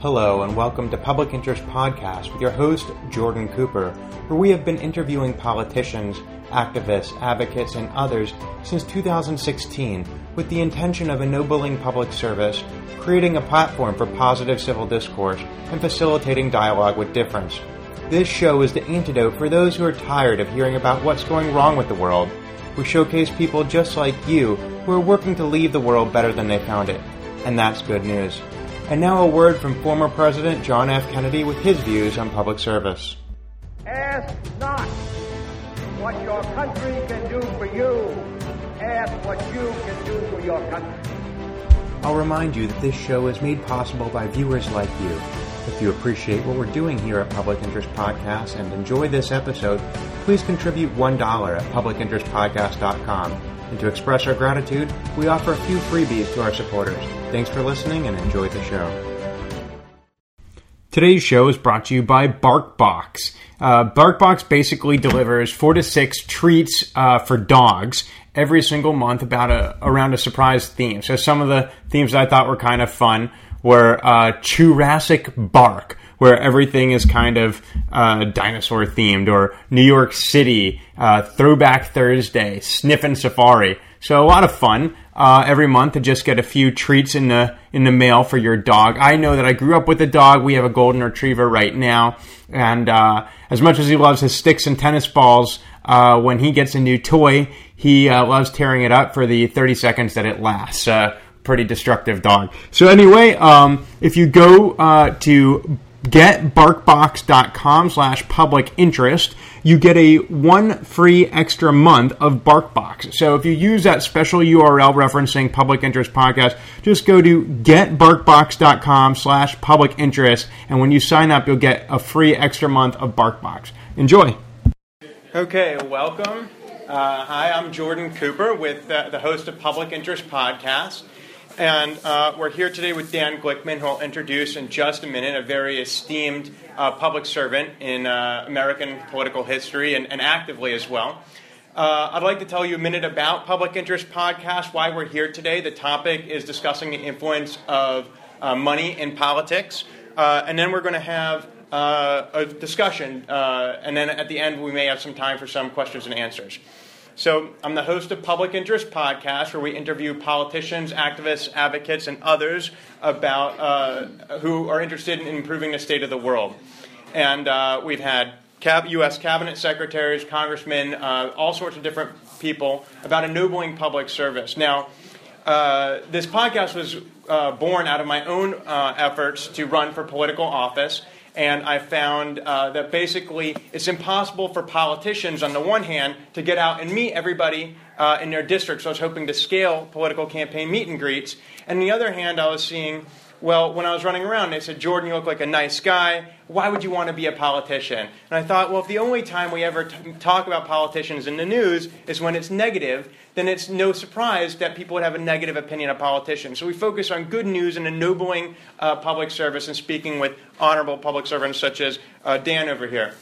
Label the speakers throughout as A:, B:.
A: Hello, and welcome to Public Interest Podcast with your host, Jordan Cooper, where we have been interviewing politicians, activists, advocates, and others since 2016 with the intention of ennobling public service, creating a platform for positive civil discourse, and facilitating dialogue with difference. This show is the antidote for those who are tired of hearing about what's going wrong with the world. We showcase people just like you who are working to leave the world better than they found it. And that's good news. And now a word from former President John F. Kennedy with his views on public service.
B: Ask not what your country can do for you. Ask what you can do for your country.
A: I'll remind you that this show is made possible by viewers like you. If you appreciate what we're doing here at Public Interest Podcast and enjoy this episode, please contribute $1 at publicinterestpodcast.com. And to express our gratitude, we offer a few freebies to our supporters. Thanks for listening and enjoy the show. Today's show is brought to you by BarkBox. Uh, BarkBox basically delivers four to six treats uh, for dogs every single month about a around a surprise theme. So some of the themes I thought were kind of fun were uh, Jurassic Bark, where everything is kind of uh, dinosaur themed, or New York City, uh, Throwback Thursday, Sniffin' Safari. So a lot of fun uh, every month to just get a few treats in the in the mail for your dog. I know that I grew up with a dog. We have a golden retriever right now, and uh, as much as he loves his sticks and tennis balls, uh, when he gets a new toy, he uh, loves tearing it up for the 30 seconds that it lasts. Uh, pretty destructive dog. So anyway, um, if you go uh, to getbarkbox.com slash public interest. You get a one free extra month of barkbox. So if you use that special url referencing public interest podcast just go to getbarkbox.com slash public interest and when you sign up you'll get a free extra month of barkbox. Enjoy. Okay welcome. Uh, hi i'm jordan cooper with uh, the host of public interest podcast and uh, we're here today with Dan Glickman, who I'll introduce in just a minute, a very esteemed uh, public servant in uh, American political history and, and actively as well. Uh, I'd like to tell you a minute about Public Interest Podcast, why we're here today. The topic is discussing the influence of uh, money in politics. Uh, and then we're going to have a discussion. and then at the end, we may have some time for some questions and answers. So, I'm the host of Public Interest Podcast, where we interview politicians, activists, advocates, and others about uh, who are interested in improving the state of the world. And uh, we've had Cab- U.S. cabinet secretaries, congressmen, uh, all sorts of different people about ennobling public service. Now, uh, this podcast was uh, born out of my own uh, efforts to run for political office and I found uh, that basically it's impossible for politicians, on the one hand, to get out and meet everybody uh, in their districts. So I was hoping to scale political campaign meet and greets. And on the other hand, I was seeing well, when I was running around, they said, Jordan, you look like a nice guy. Why would you want to be a politician? And I thought, well, if the only time we ever t- talk about politicians in the news is when it's negative, then it's no surprise that people would have a negative opinion of politicians. So we focus on good news and ennobling uh, public service and speaking with honorable public servants such as uh, Dan over here.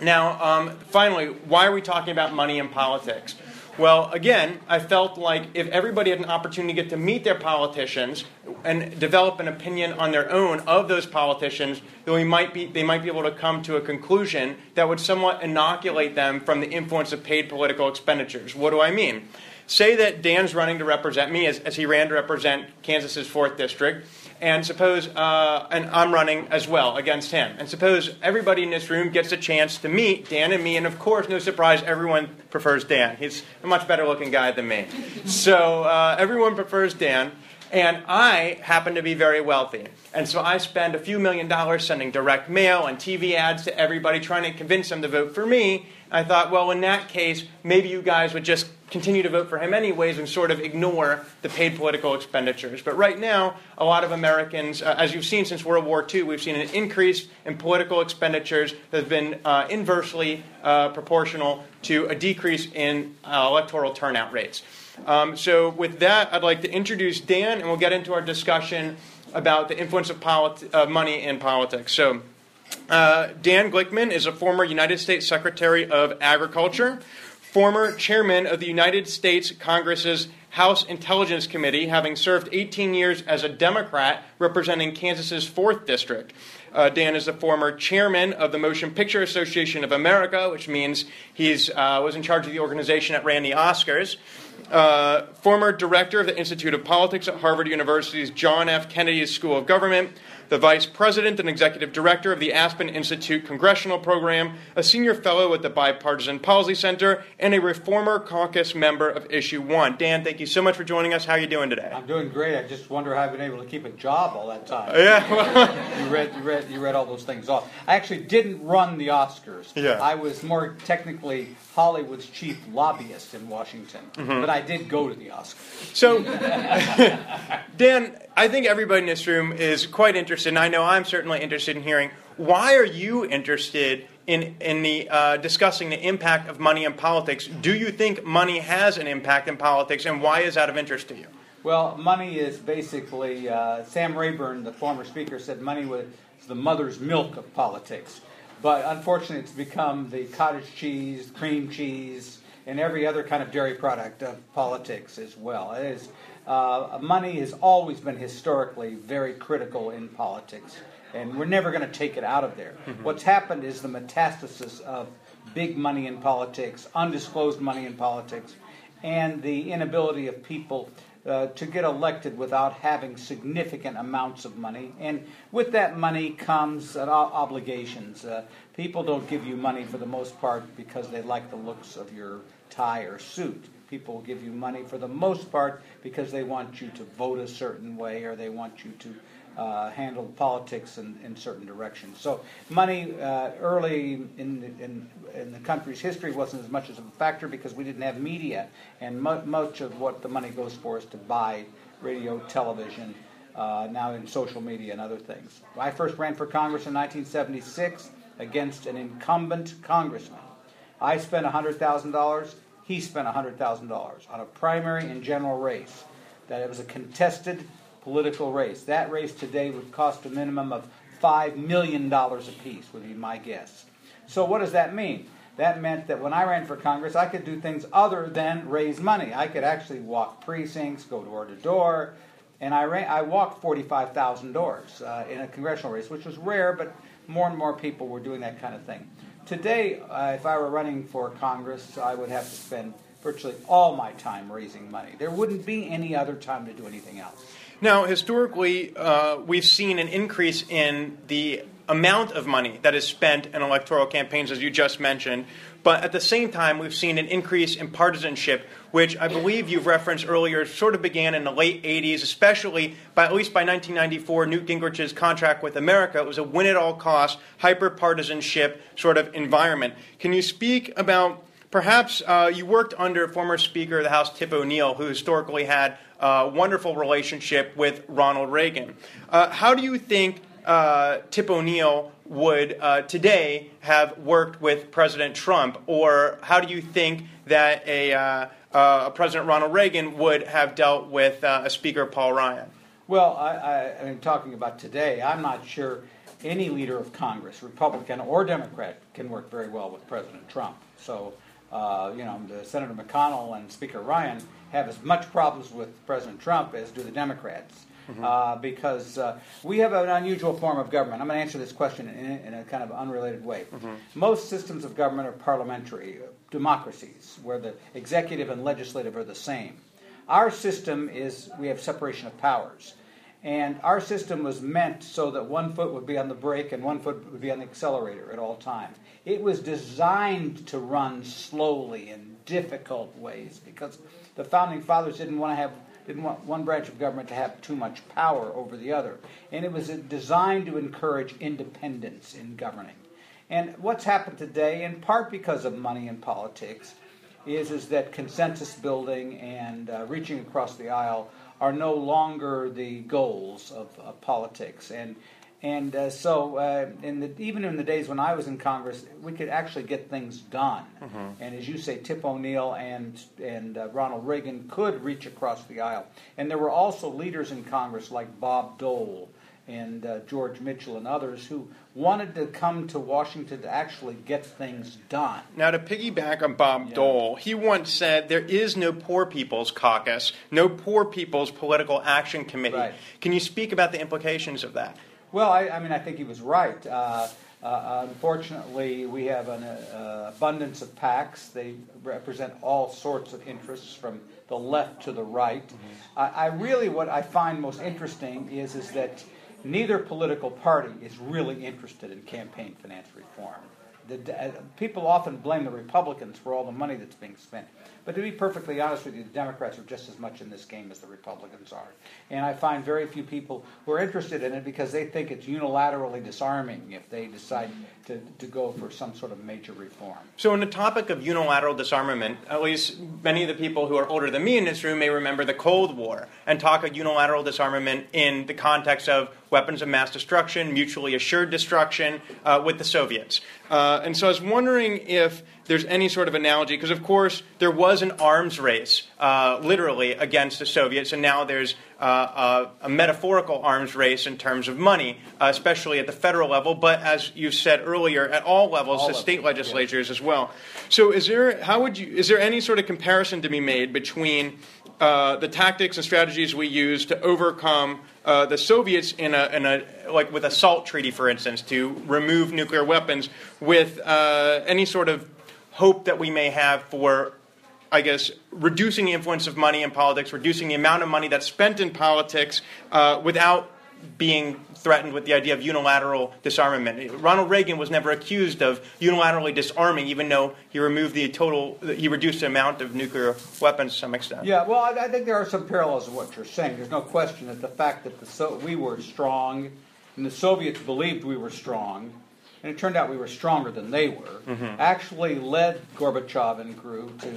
A: Now, um, finally, why are we talking about money in politics? Well, again, I felt like if everybody had an opportunity to get to meet their politicians and develop an opinion on their own of those politicians, then we might be, they might be able to come to a conclusion that would somewhat inoculate them from the influence of paid political expenditures. What do I mean? Say that Dan's running to represent me as, as he ran to represent Kansas's 4th District and suppose uh, and I'm running as well against him. And suppose everybody in this room gets a chance to meet Dan and me, and of course, no surprise, everyone prefers Dan. He's a much better looking guy than me. So uh, everyone prefers Dan. And I happen to be very wealthy. And so I spend a few million dollars sending direct mail and TV ads to everybody, trying to convince them to vote for me. I thought, well, in that case, maybe you guys would just continue to vote for him anyways and sort of ignore the paid political expenditures. But right now, a lot of Americans, uh, as you've seen since World War II, we've seen an increase in political expenditures that has been uh, inversely uh, proportional to a decrease in uh, electoral turnout rates. Um, so, with that, I'd like to introduce Dan, and we'll get into our discussion about the influence of politi- money in politics. So, uh, Dan Glickman is a former United States Secretary of Agriculture, former chairman of the United States Congress's House Intelligence Committee, having served 18 years as a Democrat representing Kansas's 4th District. Uh, Dan is the former chairman of the Motion Picture Association of America, which means he uh, was in charge of the organization at Randy Oscars. Uh, former director of the Institute of Politics at Harvard University's John F. Kennedy School of Government the vice president and executive director of the Aspen Institute Congressional Program, a senior fellow at the Bipartisan Policy Center, and a reformer caucus member of Issue One. Dan, thank you so much for joining us. How are you doing today?
C: I'm doing great. I just wonder how I've been able to keep a job all that time.
A: Yeah,
C: you read, you read, you read all those things off. I actually didn't run the Oscars.
A: Yeah.
C: I was more technically Hollywood's chief lobbyist in Washington, mm-hmm. but I did go to the Oscars.
A: So, Dan, I think everybody in this room is quite interested, and I know I'm certainly interested in hearing why are you interested in in the uh, discussing the impact of money in politics? Do you think money has an impact in politics, and why is that of interest to you?
C: Well, money is basically uh, Sam Rayburn, the former speaker, said money was the mother's milk of politics. But unfortunately, it's become the cottage cheese, cream cheese, and every other kind of dairy product of politics as well. It is, uh, money has always been historically very critical in politics, and we're never going to take it out of there. Mm-hmm. What's happened is the metastasis of big money in politics, undisclosed money in politics, and the inability of people uh, to get elected without having significant amounts of money. And with that money comes uh, obligations. Uh, people don't give you money for the most part because they like the looks of your tie or suit. People will give you money for the most part because they want you to vote a certain way or they want you to uh, handle politics in, in certain directions. So money uh, early in, in, in the country's history wasn't as much as a factor because we didn't have media, and mu- much of what the money goes for is to buy radio, television, uh, now in social media and other things. I first ran for Congress in 1976 against an incumbent congressman. I spent $100,000. He spent $100,000 on a primary and general race. That it was a contested political race. That race today would cost a minimum of $5 million apiece, would be my guess. So, what does that mean? That meant that when I ran for Congress, I could do things other than raise money. I could actually walk precincts, go door to door, and I, ran, I walked 45,000 doors uh, in a congressional race, which was rare, but more and more people were doing that kind of thing. Today, uh, if I were running for Congress, I would have to spend virtually all my time raising money. There wouldn't be any other time to do anything else.
A: Now, historically, uh, we've seen an increase in the amount of money that is spent in electoral campaigns, as you just mentioned. But at the same time, we've seen an increase in partisanship, which I believe you've referenced earlier, sort of began in the late 80s, especially by at least by 1994, Newt Gingrich's contract with America. It was a win at all costs, hyper partisanship sort of environment. Can you speak about perhaps uh, you worked under former Speaker of the House, Tip O'Neill, who historically had a wonderful relationship with Ronald Reagan. Uh, how do you think uh, Tip O'Neill would uh, today have worked with President Trump, or how do you think that a, uh, uh, President Ronald Reagan would have dealt with a Speaker Paul Ryan?
C: Well, I, I, I mean, talking about today, I'm not sure any leader of Congress, Republican or Democrat, can work very well with President Trump. So, uh, you know, Senator McConnell and Speaker Ryan have as much problems with President Trump as do the Democrats. Mm-hmm. Uh, because uh, we have an unusual form of government. I'm going to answer this question in, in a kind of unrelated way. Mm-hmm. Most systems of government are parliamentary democracies, where the executive and legislative are the same. Our system is we have separation of powers. And our system was meant so that one foot would be on the brake and one foot would be on the accelerator at all times. It was designed to run slowly in difficult ways because the founding fathers didn't want to have didn't want one branch of government to have too much power over the other. And it was designed to encourage independence in governing. And what's happened today, in part because of money in politics, is, is that consensus building and uh, reaching across the aisle are no longer the goals of, of politics. And and uh, so, uh, in the, even in the days when I was in Congress, we could actually get things done. Mm-hmm. And as you say, Tip O'Neill and and uh, Ronald Reagan could reach across the aisle. And there were also leaders in Congress like Bob Dole and uh, George Mitchell and others who wanted to come to Washington to actually get things done.
A: Now, to piggyback on Bob
C: Yeah.
A: Dole, he once said there is no Poor People's Caucus, no Poor People's Political Action Committee.
C: Right.
A: Can you speak about the implications of that?
C: Well, I, I mean, I think he was right. Uh, uh, unfortunately, we have an uh, abundance of PACs. They represent all sorts of interests from the left to the right. I, I really, what I find most interesting is, is that neither political party is really interested in campaign finance reform. The, uh, people often blame the Republicans for all the money that's being spent. But to be perfectly honest with you, the Democrats are just as much in this game as the Republicans are. And I find very few people who are interested in it because they think it's unilaterally disarming if they decide to, to go for some sort of major reform.
A: So, on the topic of unilateral disarmament, at least many of the people who are older than me in this room may remember the Cold War and talk of unilateral disarmament in the context of weapons of mass destruction, mutually assured destruction uh, with the Soviets. Uh, and so, I was wondering if there's any sort of analogy, because of course there was an arms race, uh, literally, against the Soviets, and now there's uh, a, a metaphorical arms race in terms of money, uh, especially at the federal level, but as you said earlier, at all levels,
C: All
A: the state
C: yeah.
A: legislatures as well. So, is there how would you is there any sort of comparison to be made between uh, the tactics and strategies we use to overcome uh, the Soviets in a, in a like with a SALT treaty, for instance, to remove nuclear weapons, with uh, any sort of hope that we may have for I guess, reducing the influence of money in politics, reducing the amount of money that's spent in politics uh, without being threatened with the idea of unilateral disarmament. Ronald Reagan was never accused of unilaterally disarming, even though he removed the total, he reduced the amount of nuclear weapons to some extent.
C: Yeah, well, I, I think there are some parallels in what you're saying. There's no question that the fact that the so- we were strong and the Soviets believed we were strong, and it turned out we were stronger than they were, actually led Gorbachev and crew to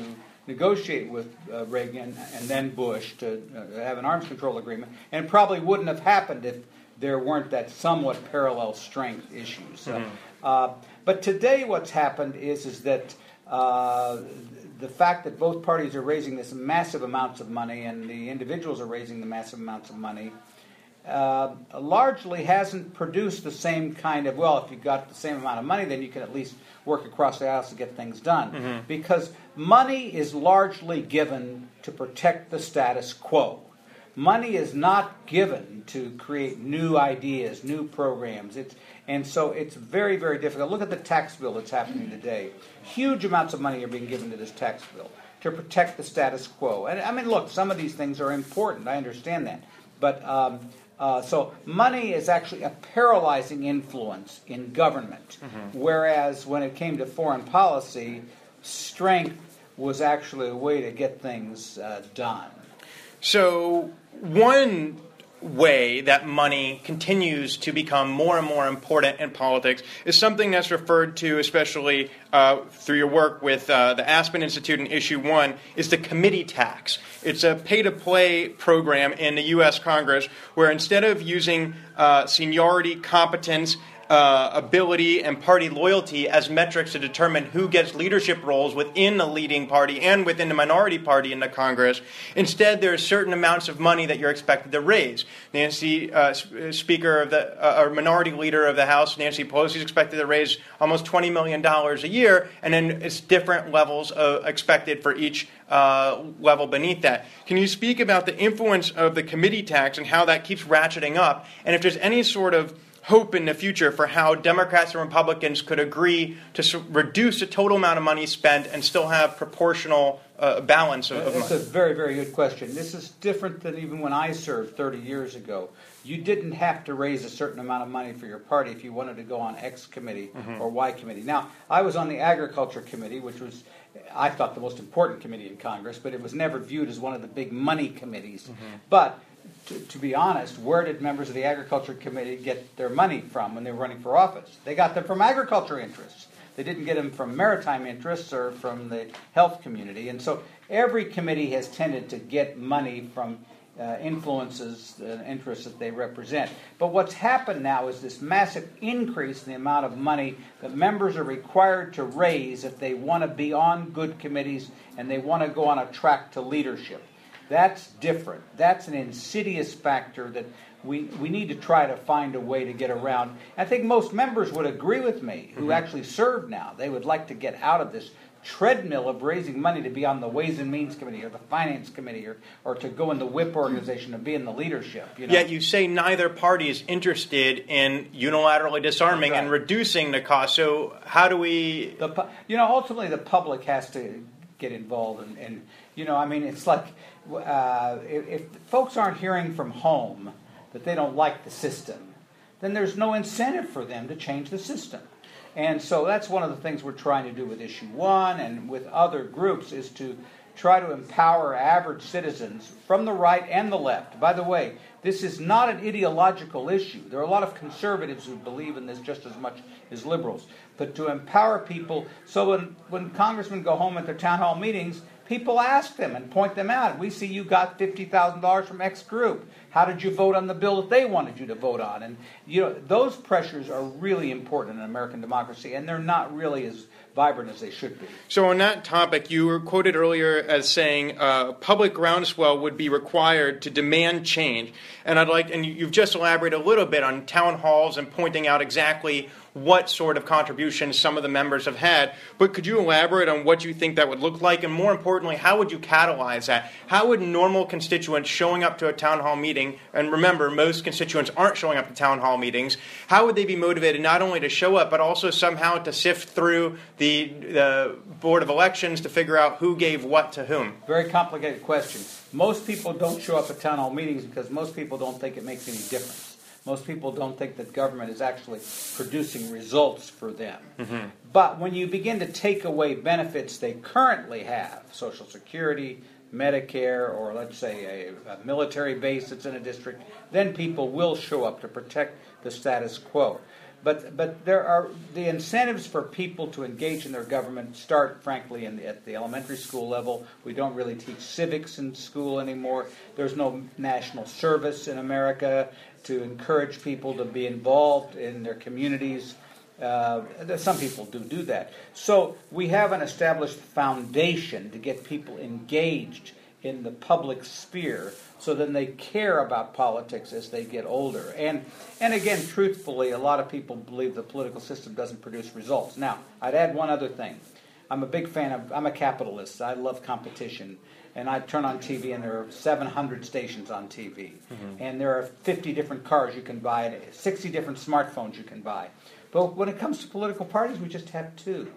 C: negotiate with uh, Reagan and then Bush to uh, have an arms control agreement, and it probably wouldn't have happened if there weren't that somewhat parallel strength issues. Uh, uh, but today, what's happened is is that uh, the fact that both parties are raising this massive amounts of money and the individuals are raising the massive amounts of money uh, largely hasn't produced the same kind of well if you've got the same amount of money then you can at least work across the aisles to get things done. Because money is largely given to protect the status quo. Money is not given to create new ideas new programs. It's and so it's very very difficult. Look at the tax bill that's happening today. Huge amounts of money are being given to this tax bill to protect the status quo. And i mean look some of these things are important. I understand that. But um, uh, so money is actually a paralyzing influence in government, whereas when it came to foreign policy, strength was actually a way to get things uh, done.
A: So, one way that money continues to become more and more important in politics is something that's referred to, especially uh, through your work with uh, the Aspen Institute in Issue 1, is the committee tax. It's a pay to play program in the U.S. Congress where instead of using uh, seniority, competence, uh, ability and party loyalty as metrics to determine who gets leadership roles within the leading party and within the minority party in the Congress. Instead, there are certain amounts of money that you're expected to raise. Nancy, uh, uh, Speaker of the uh, or Minority Leader of the House, Nancy Pelosi is expected to raise almost twenty million dollars a year, and then it's different levels expected for each uh, level beneath that. Can you speak about the influence of the committee tax and how that keeps ratcheting up, and if there's any sort of hope in the future for how Democrats and Republicans could agree to reduce the total amount of money spent and still have proportional uh, balance of, of
C: That's
A: money.
C: a very, very good question. This is different than even when I served 30 years ago. You didn't have to raise a certain amount of money for your party if you wanted to go on X committee or Y committee. Now, I was on the Agriculture Committee, which was, I thought, the most important committee in Congress, but it was never viewed as one of the big money committees. But to, to be honest, where did members of the Agriculture Committee get their money from when they were running for office? They got them from agriculture interests. They didn't get them from maritime interests or from the health community. And so every committee has tended to get money from uh, influences and interests that they represent. But what's happened now is this massive increase in the amount of money that members are required to raise if they want to be on good committees and they want to go on a track to leadership. That's different. That's an insidious factor that we, we need to try to find a way to get around. I think most members would agree with me who mm-hmm. actually serve now. They would like to get out of this treadmill of raising money to be on the Ways and Means Committee or the Finance Committee or, or to go in the whip organization and be in the leadership. You know?
A: Yet you say neither party is interested in unilaterally disarming and reducing the cost. So how do we?
C: the you know ultimately the public has to get involved and, and you know i mean it's like uh, if, if folks aren't hearing from home that they don't like the system then there's no incentive for them to change the system. And so that's one of the things we're trying to do with issue one and with other groups is to try to empower average citizens from the right and the left. By the way this is not an ideological issue. There are a lot of conservatives who believe in this just as much as liberals. But to empower people so when, when congressmen go home at their town hall meetings people ask them and point them out. We see you got $50000 from x group. How did you vote on the bill that they wanted you to vote on? And you know those pressures are really important in american democracy and they're not really as vibrant as they should be.
A: So on that topic, you were quoted earlier as saying uh, public groundswell would be required to demand change, and I'd like, and you- you've just elaborated a little bit on town halls and pointing out exactly what sort of contributions some of the members have had. But could you elaborate on what you think that would look like, and more importantly, how would you catalyze that? How would normal constituents showing up to a town hall meeting, and remember, most constituents aren't showing up to town hall meetings, how would they be motivated not only to show up, but also somehow to sift through the, the Board of Elections to figure out who gave what to whom?
C: Very complicated question. Most people don't show up at town hall meetings because most people don't think it makes any difference. Most people don't think that government is actually producing results for them. Mm-hmm. But when you begin to take away benefits they currently have, Social Security, Medicare, or let's say a, a military base that's in a district, then people will show up to protect the status quo. But, but there are the incentives for people to engage in their government start, frankly, the, at the elementary school level. We don't really teach civics in school anymore. There's no national service in America to encourage people to be involved in their communities. Uh, some people do do that. So we have an established foundation to get people engaged in the public sphere so then they care about politics as they get older. And, and again, truthfully, a lot of people believe the political system doesn't produce results. Now, I'd add one other thing. I'm a big fan of, I'm a capitalist. I love competition. And I turn on TV, and there are 700 stations on TV. Mm-hmm. And there are 50 different cars you can buy, 60 different smartphones you can buy. But when it comes to political parties, we just have two.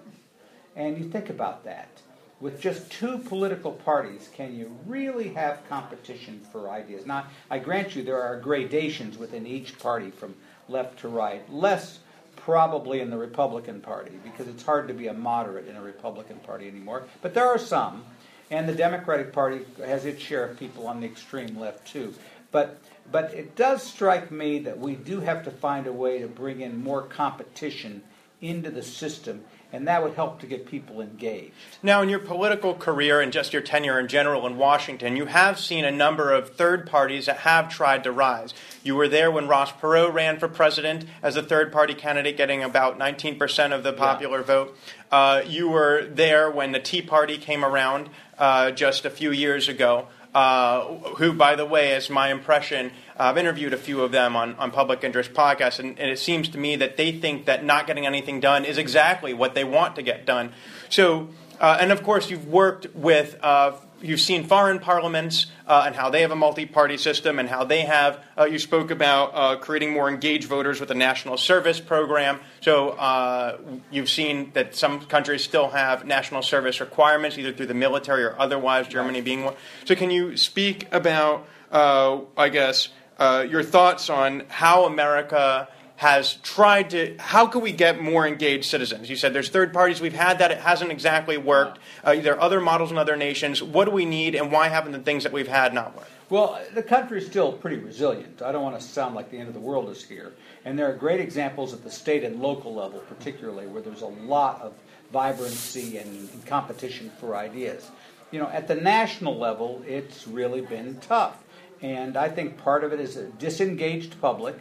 C: And you think about that. With just two political parties, can you really have competition for ideas? Now, I grant you there are gradations within each party from left to right. Less probably in the Republican Party because it's hard to be a moderate in a Republican Party anymore. But there are some. And the Democratic Party has its share of people on the extreme left, too. But, but it does strike me that we do have to find a way to bring in more competition into the system, and that would help to get people engaged.
A: Now, in your political career and just your tenure in general in Washington, you have seen a number of third parties that have tried to rise. You were there when Ross Perot ran for president as a third party candidate, getting about 19% of the popular vote. Uh, you were there when the Tea Party came around uh, just a few years ago. Uh, who, by the way, is my impression. I've interviewed a few of them on, on public interest podcasts, and, and it seems to me that they think that not getting anything done is exactly what they want to get done. So, uh, and of course, you've worked with, uh, you've seen foreign parliaments uh, and how they have a multi party system and how they have, uh, you spoke about uh, creating more engaged voters with a national service program. So, uh, you've seen that some countries still have national service requirements, either through the military or otherwise, Germany being one. So, can you speak about, uh, I guess, uh, your thoughts on how America has tried to how can we get more engaged citizens you said there's third parties we've had that it hasn't exactly worked uh, there are other models in other nations what do we need and why haven't the things that we've had not worked
C: Well, the country is still pretty resilient. I don't want to sound like the end of the world is here. And there are great examples at the state and local level, particularly, where there's a lot of vibrancy and, and competition for ideas. You know, at the national level, it's really been tough. And I think part of it is a disengaged public,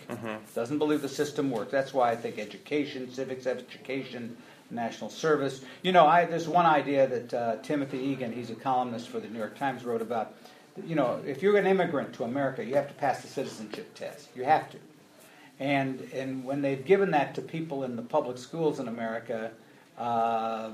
C: doesn't believe the system works. That's why I think education, civics education, national service. You know, I, there's one idea that uh, Timothy Egan, he's a columnist for the New York Times, wrote about you know, if you're an immigrant to America, you have to pass the citizenship test. You have to. And, and when they've given that to people in the public schools in America, uh,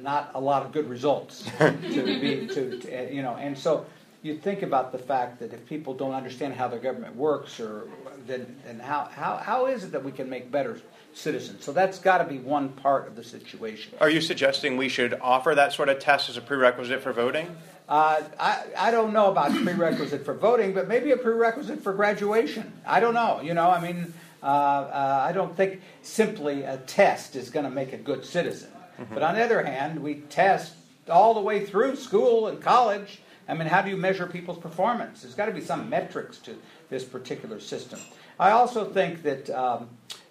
C: not a lot of good results to be, to, to, you know, and so you think about the fact that if people don't understand how their government works, or then, then how, how, how is it that we can make better citizens? So that's got to be one part of the situation.
A: Are you suggesting we should offer that sort of test as a prerequisite for voting?
C: Uh, I, I don't know about prerequisite for voting, but maybe a prerequisite for graduation. I don't know. You know, I mean, uh, uh, I don't think simply a test is going to make a good citizen. Mm-hmm. But on the other hand, we test all the way through school and college. I mean, how do you measure people's performance? There's got to be some metrics to this particular system. I also think that, um,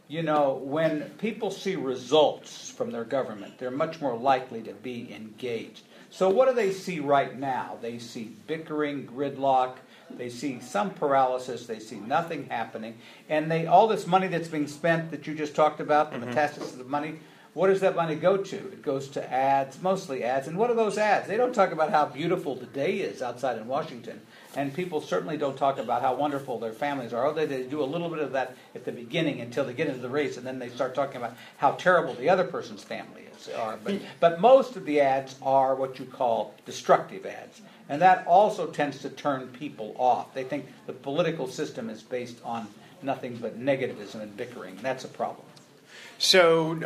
C: you know, when people see results from their government, they're much more likely to be engaged. So, what do they see right now? They see bickering, gridlock. They see some paralysis. They see nothing happening, and they all this money that's being spent that you just talked about, the mm-hmm. metastasis of money. What does that money go to? It goes to ads, mostly ads. And what are those ads? They don't talk about how beautiful the day is outside in Washington. And people certainly don't talk about how wonderful their families are. Although they do a little bit of that at the beginning until they get into the race, and then they start talking about how terrible the other person's family is. Are. But, but most of the ads are what you call destructive ads. And that also tends to turn people off. They think the political system is based on nothing but negativism and bickering. That's a problem.
A: So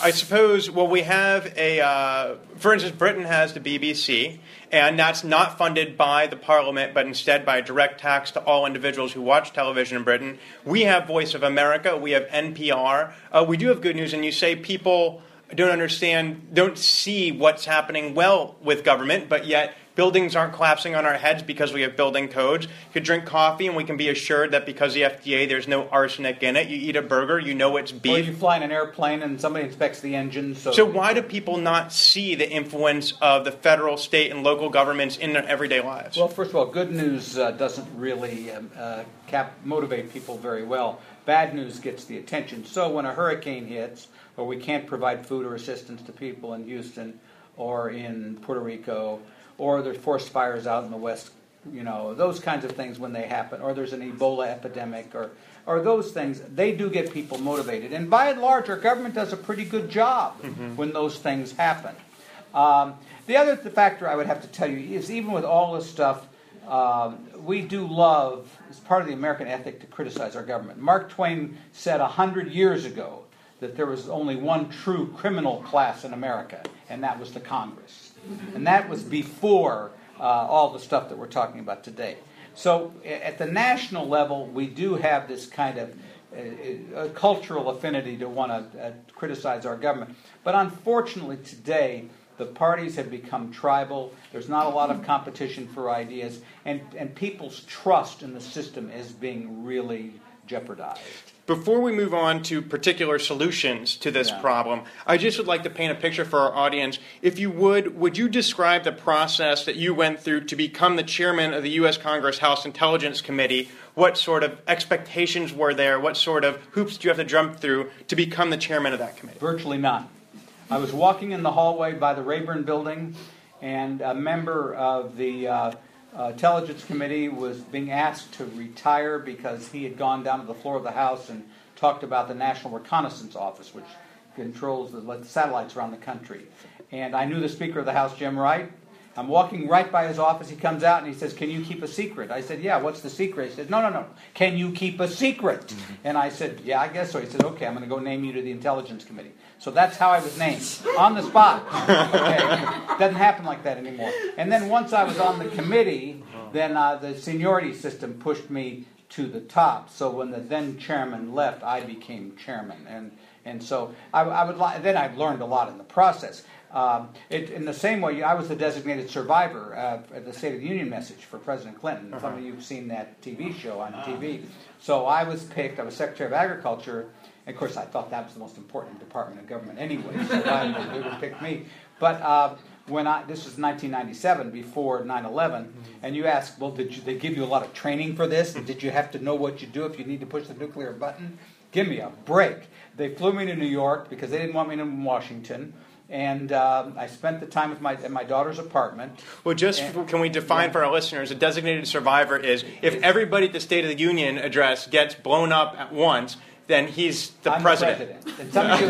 A: I suppose, well, we have a, uh, for instance, Britain has the BBC, and that's not funded by the Parliament, but instead by a direct tax to all individuals who watch television in Britain. We have Voice of America, we have NPR. Uh, we do have good news, and you say people don't understand, don't see what's happening well with government, but yet buildings aren't collapsing on our heads because we have building codes. You could drink coffee, and we can be assured that because the FDA, there's no arsenic in it. You eat a burger, you know it's beef.
C: Or you fly in an airplane, and somebody inspects the engine. So,
A: so why do people not see the influence of the federal, state, and local governments in their everyday lives?
C: Well, first of all, good news uh, doesn't really um, uh, cap- motivate people very well. Bad news gets the attention. So when a hurricane hits, or we can't provide food or assistance to people in Houston or in Puerto Rico or there's forest fires out in the west, you know, those kinds of things when they happen, or there's an Ebola epidemic, or, or those things, they do get people motivated. And by and large, our government does a pretty good job mm-hmm. when those things happen. Um, the other factor I would have to tell you is even with all this stuff, um, we do love, it's part of the American ethic to criticize our government. Mark Twain said a hundred years ago that there was only one true criminal class in America, and that was the Congress. And that was before uh, all the stuff that we're talking about today. So at the national level, we do have this kind of uh, cultural affinity to want to uh, criticize our government. But unfortunately, today, the parties have become tribal. There's not a lot of competition for ideas, and, and people's trust in the system is being really jeopardized.
A: Before we move on to particular solutions to this yeah. problem, I just would like to paint a picture for our audience. If you would, would you describe the process that you went through to become the chairman of the U.S. Congress House Intelligence Committee? What sort of expectations were there? What sort of hoops do you have to jump through to become the chairman of that committee?
C: Virtually none. I was walking in the hallway by the Rayburn building, and a member of the uh, uh, Intelligence Committee was being asked to retire because he had gone down to the floor of the House and talked about the National Reconnaissance Office, which controls the satellites around the country. And I knew the Speaker of the House, Jim Wright. I'm walking right by his office. He comes out and he says, Can you keep a secret? I said, Yeah, what's the secret? He said, No, no, no. Can you keep a secret? Mm-hmm. And I said, Yeah, I guess so. He said, Okay, I'm going to go name you to the Intelligence Committee. So that's how I was named on the spot. Okay, doesn't happen like that anymore. And then once I was on the committee, then uh, the seniority system pushed me to the top. So when the then chairman left, I became chairman, and and so I, I would li- then I learned a lot in the process. Um, it, in the same way, I was the designated survivor uh, at the State of the Union message for President Clinton. Uh-huh. Some of you have seen that TV show on uh-huh. TV. So I was picked. I was Secretary of Agriculture of course, I thought that was the most important department of government anyway, so they would pick me. But uh, when I this was 1997, before 9/11, mm-hmm. and you ask, well, did you, they give you a lot of training for this? Did you have to know what you do if you need to push the nuclear button? Give me a break. They flew me to New York because they didn't want me in Washington. And um, I spent the time with my, in my daughter's apartment.
A: Well, just
C: And-
A: can we define for our listeners, a designated survivor is if everybody at the State of the Union address gets blown up at once, then he's the
C: I'm
A: president.
C: the president. And some of, you,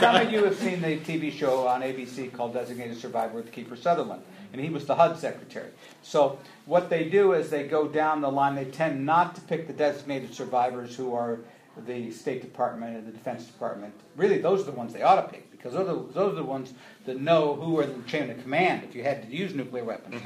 C: some of you have seen the TV show on ABC called Designated Survivor with Kiefer Sutherland, and he was the HUD secretary. So what they do is they go down the line. They tend not to pick the designated survivors who are the State Department and the Defense Department. Really, those are the ones they ought to pick because those are, the- those are the ones that know who are in the chain of command if you had to use nuclear weapons.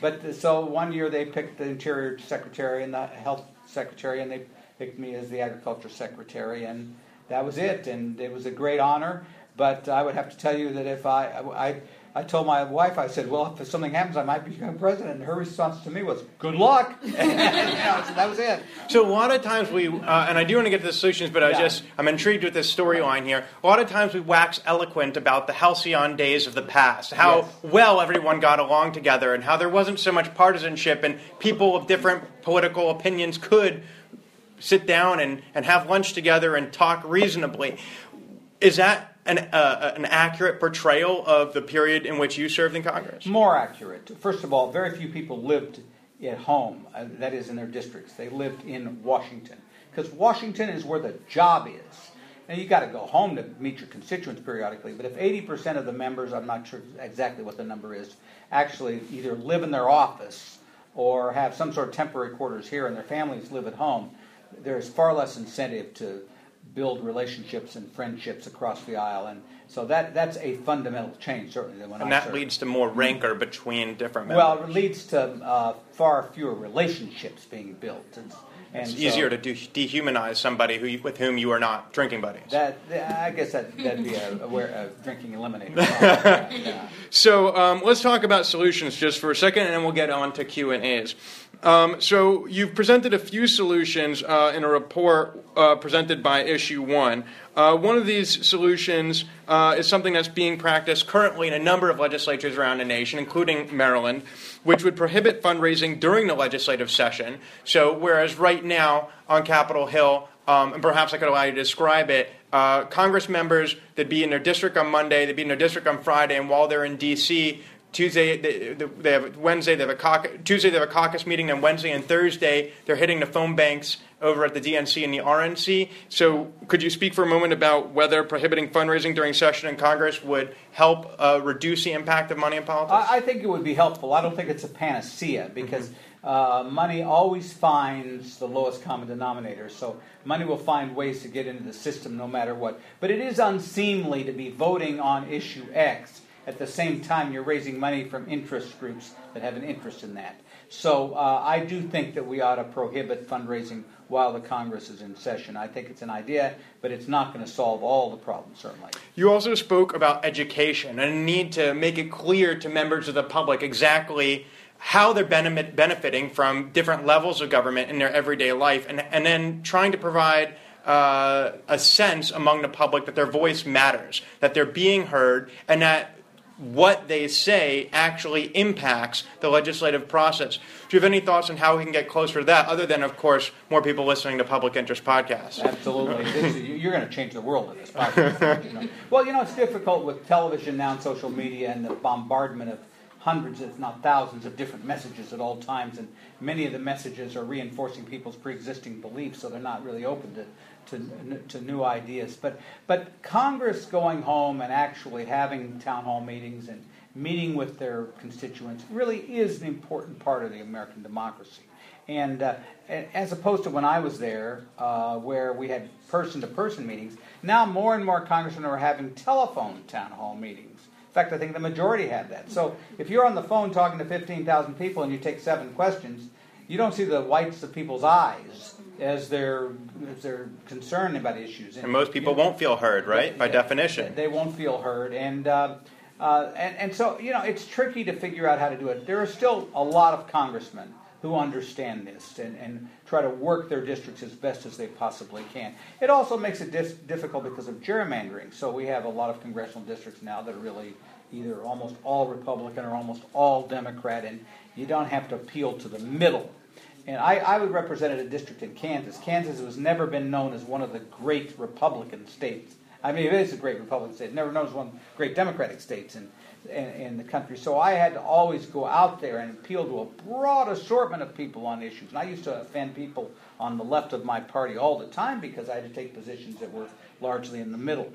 C: But uh, so one year they picked the Interior Secretary and the Health Secretary, and they picked me as the Agriculture Secretary, and that was it. And it was a great honor. But I would have to tell you that if I, I, I told my wife, I said, well, if something happens, I might become president. And her response to me was, good luck. you know, so that was it.
A: So a lot of times we, uh, and I do want to get to the solutions, but I
C: Yeah.
A: just I'm intrigued with this storyline here. A lot of times we wax eloquent about the halcyon days of the past, how
C: Yes.
A: well everyone got along together, and how there wasn't so much partisanship, and people of different political opinions could sit down and, and have lunch together and talk reasonably. Is that an, uh, an accurate portrayal of the period in which you served in Congress?
C: More accurate. First of all, very few people lived at home, uh, that is, in their districts. They lived in Washington. Because Washington is where the job is. Now, you got to go home to meet your constituents periodically, but if 80% of the members, I'm not sure exactly what the number is, actually either live in their office or have some sort of temporary quarters here and their families live at home, there's far less incentive to build relationships and friendships across the aisle. And so that, that's a fundamental change, certainly, when
A: And
C: I
A: that
C: served.
A: leads to more rancor between different members.
C: Well, it leads to uh, far fewer relationships being built. And, and
A: it's
C: so
A: easier to de- dehumanize somebody who you, with whom you are not drinking buddies.
C: That, I guess that, that'd be a, a, a drinking eliminator. yeah, yeah.
A: So um, let's talk about solutions just for a second, and then we'll get on to Q and A's. Um, so you've presented a few solutions uh, in a report uh, presented by Issue One. Uh, one of these solutions uh, is something that's being practiced currently in a number of legislatures around the nation, including Maryland, which would prohibit fundraising during the legislative session. So whereas right now on Capitol Hill, um, and perhaps I could allow you to describe it. Uh, Congress members that'd be in their district on Monday, they'd be in their district on Friday, and while they're in D.C., Tuesday they, they have Wednesday they have a caucus, Tuesday they have a caucus meeting, and Wednesday and Thursday they're hitting the phone banks over at the DNC and the RNC. So, could you speak for a moment about whether prohibiting fundraising during session in Congress would help uh, reduce the impact of money in politics?
C: I, I think it would be helpful. I don't think it's a panacea because uh, money always finds the lowest common denominator. So money will find ways to get into the system no matter what. But it is unseemly to be voting on issue X at the same time you're raising money from interest groups that have an interest in that. So uh, I do think that we ought to prohibit fundraising while the Congress is in session. I think it's an idea, but it's not going to solve all the problems, certainly.
A: You also spoke about education and a need to make it clear to members of the public exactly how they're benefit, benefiting from different levels of government in their everyday life, and, and then trying to provide uh, a sense among the public that their voice matters, that they're being heard, and that what they say actually impacts the legislative process. Do you have any thoughts on how we can get closer to that, other than, of course, more people listening to public interest podcasts?
C: Absolutely. Is- you're going to change the world with this podcast. you know. Well, you know, it's difficult with television now and social media and the bombardment of hundreds, if not thousands, of different messages at all times. And many of the messages are reinforcing people's pre existing beliefs, so they're not really open to, to, to new ideas. But, but Congress going home and actually having town hall meetings and meeting with their constituents really is an important part of the American democracy. And uh, as opposed to when I was there, uh, where we had person to person meetings, now more and more congressmen are having telephone town hall meetings. In fact, I think the majority have that. So if you're on the phone talking to 15,000 people and you take seven questions, you don't see the whites of people's eyes as they're, as they're concerned about issues.
A: And most people won't feel heard, right? By
C: Yeah,
A: definition.
C: They won't feel heard. And, uh, uh, and, and so, you know, it's tricky to figure out how to do it. There are still a lot of congressmen who understand this and, and try to work their districts as best as they possibly can. It also makes it dis- difficult because of gerrymandering. So we have a lot of congressional districts now that are really either almost all Republican or almost all Democrat, and you don't have to appeal to the middle. And I, I would represent a district in Kansas. Kansas has never been known as one of the great Republican states I mean, it is a great Republican state. Never knows one great Democratic states in, in, in the country. So I had to always go out there and appeal to a broad assortment of people on issues. And I used to offend people on the left of my party all the time because I had to take positions that were largely in the middle.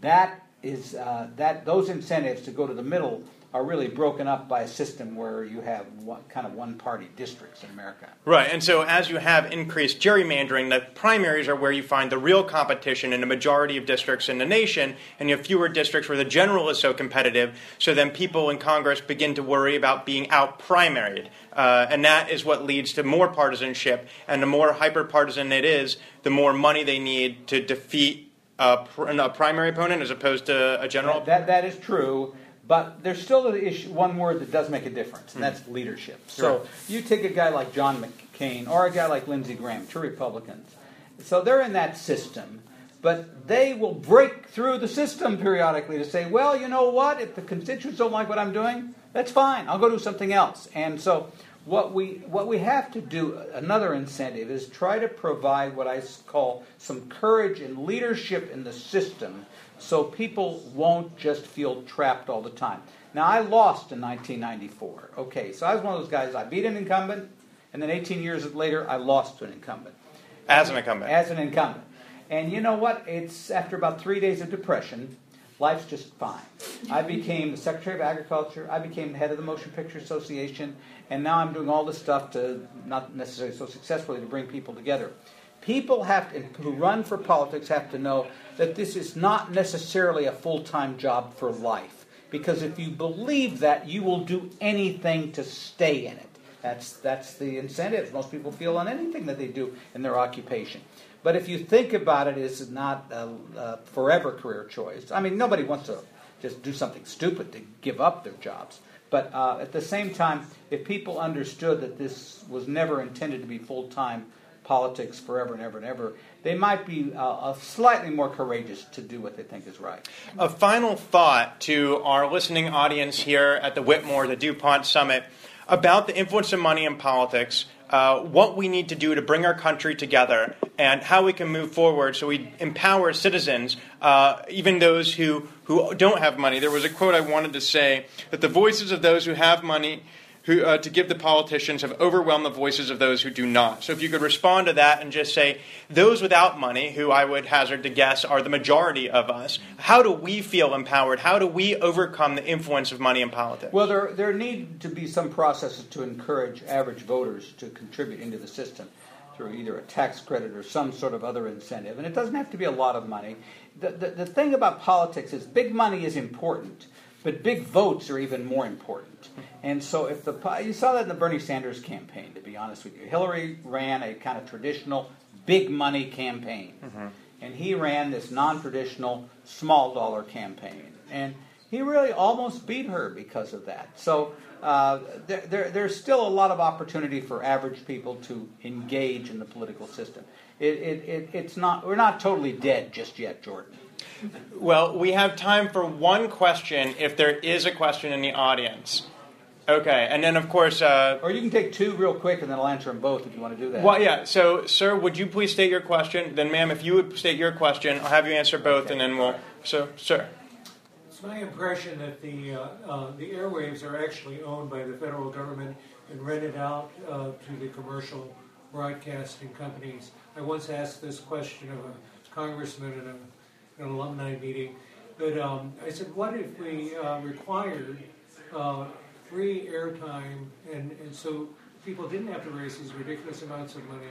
C: That is uh, that those incentives to go to the middle are really broken up by a system where you have one, kind of one party districts in America.
A: Right, and so as you have increased gerrymandering, the primaries are where you find the real competition in a majority of districts in the nation, and you have fewer districts where the general is so competitive, so then people in Congress begin to worry about being out primaried. Uh, and that is what leads to more partisanship, and the more hyper partisan it is, the more money they need to defeat a, pr- a primary opponent as opposed to a general
C: That, that, that is true. But there's still the issue, one word that does make a difference, and hmm. that's leadership. So
A: Right.
C: you take a guy like John McCain or a guy like Lindsey Graham, two Republicans. So they're in that system, but they will break through the system periodically to say, well, you know what? If the constituents don't like what I'm doing, that's fine. I'll go do something else. And so what we what we have to do, another incentive, is try to provide what I call some courage and leadership in the system so people won't just feel trapped all the time. Now, I lost in 1994. Okay, so I was one of those guys, I beat an incumbent, and then 18 years later, I lost to an incumbent
A: as an incumbent.
C: as an incumbent. And you know what? It's after about three days of depression, life's just fine. I became the Secretary of Agriculture. I became the head of the Motion Picture Association, and now I'm doing all this stuff to not necessarily so successfully to bring people together. People have to, who run for politics have to know that this is not necessarily a full-time job for life. Because if you believe that, you will do anything to stay in it. That's, that's the incentive most people feel on anything that they do in their occupation. But if you think about it, it's not a, a forever career choice. I mean, nobody wants to just do something stupid to give up their jobs. But uh, at the same time, if people understood that this was never intended to be full time politics forever and ever and ever, they might be uh, slightly more courageous to do what they think is right.
A: A final thought to our listening audience here at the Whittemore, the DuPont Summit, about the influence of money in politics, uh, what we need to do to bring our country together, and how we can move forward so we empower citizens, uh, even those who, who don't have money. There was a quote I wanted to say that the voices of those who have money who, uh, to give the politicians have overwhelmed the voices of those who do not. So if you could respond to that and just say, those without money, who I would hazard to guess are the majority of us, how do we feel empowered? How do we overcome the influence of money in politics?
C: Well, there, there need to be some processes to encourage average voters to contribute into the system through either a tax credit or some sort of other incentive. And it doesn't have to be a lot of money. The, the, the thing about politics is big money is important, but big votes are even more important. And so if the you saw that in the Bernie Sanders campaign, to be honest with you, Hillary ran a kind of traditional big money campaign, and he ran this non-traditional small dollar campaign, and he really almost beat her because of that. So uh, there, there, there's still a lot of opportunity for average people to engage in the political system. It, it, it, it's not we're not totally dead just yet, Jordan.
A: Well, we have time for one question if there is a question in the audience. Okay, and then of course, uh,
C: Or you can take two real quick, and then I'll answer them both if you want to do that.
A: well, yeah. So, sir, would you please state your question? Then, ma'am, if you would state your question, I'll have you answer both, and then we'll. So, sir.
D: It's my impression that the, uh, uh, the airwaves are actually owned by the federal government and rented out uh, to the commercial broadcasting companies. I once asked this question of a congressman at a, an alumni meeting, but um, I said, what if we uh, required uh, free airtime and, and so people didn't have to raise these ridiculous amounts of money,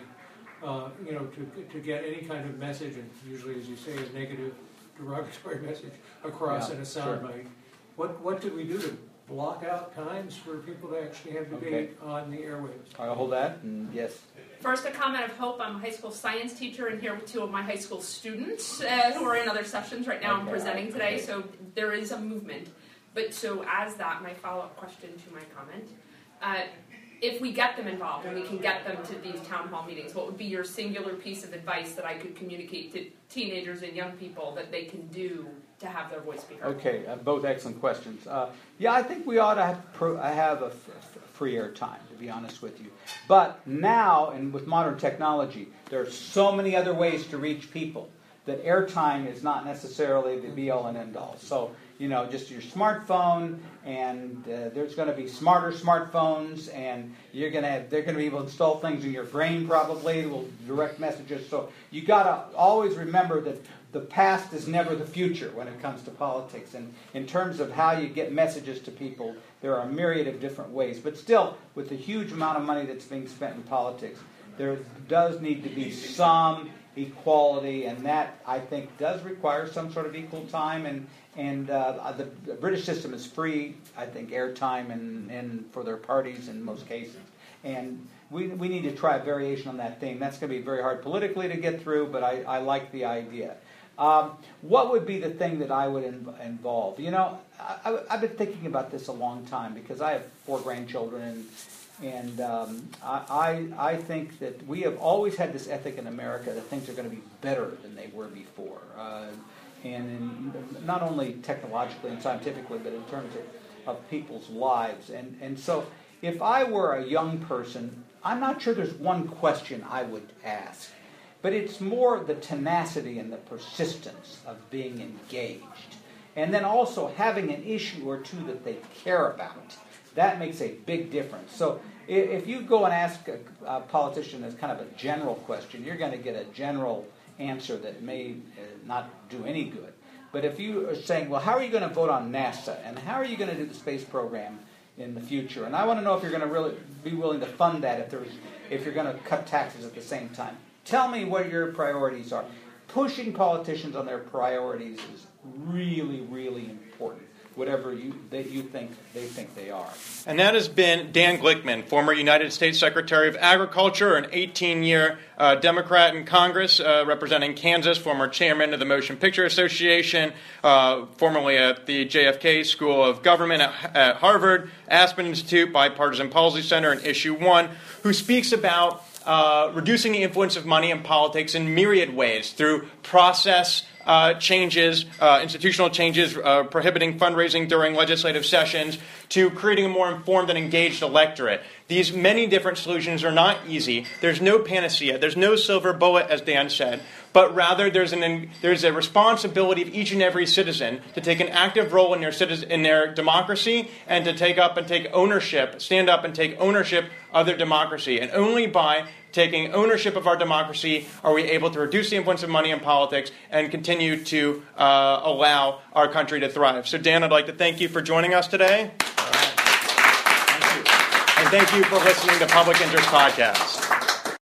D: uh, you know, to, to get any kind of message, and usually, as you say, a negative derogatory message across
C: Yeah,
D: in a
C: sure.
D: soundbite. What, what could we do to block out times for people to actually have debate on the airwaves?
C: I'll hold that. And yes.
E: First, a comment of hope. I'm a high school science teacher and here with two of my high school students uh, who are in other sessions right now. I'm presenting today, so there is a movement. But so, as that, my follow up question to my comment uh, if we get them involved and we can get them to these town hall meetings, what would be your singular piece of advice that I could communicate to teenagers and young people that they can do to have their voice be heard?
C: Okay, uh, both excellent questions. Uh, yeah, I think we ought to have, pro- have a f- f- free air time, to be honest with you. But now, and with modern technology, there are so many other ways to reach people. that airtime is not necessarily the be all and end all. So, you know, just your smartphone, and uh, there's going to be smarter smartphones, and you're going to have, they're going to be able to install things in your brain probably, will direct messages. So you got to always remember that the past is never the future when it comes to politics. And in terms of how you get messages to people, there are a myriad of different ways. But still, with the huge amount of money that's being spent in politics, there does need to be some equality, and that I think does require some sort of equal time. And and uh, the, the, British system is free, I think, airtime and and for their parties in most cases. And we, we need to try a variation on that theme. That's going to be very hard politically to get through, but I, I like the idea. Um, what would be the thing that I would involve? You know, I, have been thinking about this a long time because I have four grandchildren, and, and um, I, I think that we have always had this ethic in America that things are going to be better than they were before. Uh, and in, not only technologically and scientifically, but in terms of, of people's lives. And, and so, if I were a young person, I'm not sure there's one question I would ask. But it's more the tenacity and the persistence of being engaged. And then also having an issue or two that they care about. That makes a big difference. So if you go and ask a, a politician as kind of a general question, you're going to get a general answer that may uh, not do any good. But if you are saying, well, how are you going to vote on NASA? And how are you going to do the space program in the future? And I want to know if you're going to really be willing to fund that if, there's, if you're going to cut taxes at the same time. Tell me what your priorities are. Pushing politicians on their priorities is really, really important. Whatever you that you think they think they are.
A: And that has been Dan Glickman, former United States Secretary of Agriculture, an 18-year uh, Democrat in Congress uh, representing Kansas, former chairman of the Motion Picture Association, uh, formerly at the JFK School of Government at, at Harvard, Aspen Institute, Bipartisan Policy Center, and Issue One, who speaks about uh, reducing the influence of money in politics in myriad ways through process uh, changes, uh, institutional changes, uh, prohibiting fundraising during legislative sessions, to creating a more informed and engaged electorate. These many different solutions are not easy. There's no panacea. There's no silver bullet, as Dan said but rather there's, an, there's a responsibility of each and every citizen to take an active role in their, citizen, in their democracy and to take up and take ownership, stand up and take ownership of their democracy. And only by taking ownership of our democracy are we able to reduce the influence of money in politics and continue to uh, allow our country to thrive. So, Dan, I'd like to thank you for joining us today. Thank you. For listening to Public Interest Podcast.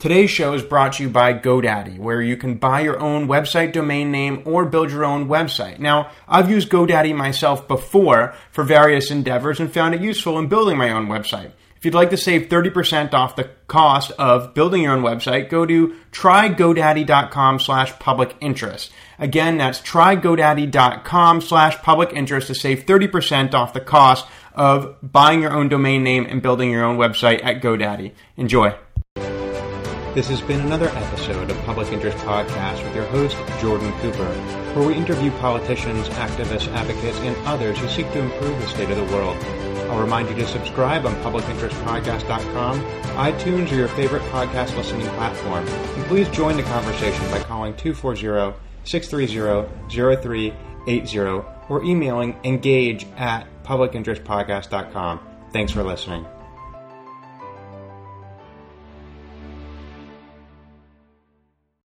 F: Today's show is brought to you by GoDaddy, where you can buy your own website domain name or build your own website. Now, I've used GoDaddy myself before for various endeavors and found it useful in building my own website. If you'd like to save 30% off the cost of building your own website, go to trygodaddy.com slash public interest. Again, that's trygodaddy.com slash public interest to save 30% off the cost of buying your own domain name and building your own website at GoDaddy. Enjoy. This has been another episode of Public Interest Podcast with your host, Jordan Cooper, where we interview politicians, activists, advocates, and others who seek to improve the state of the world. I'll remind you to subscribe on publicinterestpodcast.com, iTunes, or your favorite podcast listening platform. And please join the conversation by calling 240-630-0380 or emailing engage at publicinterestpodcast.com. Thanks for listening.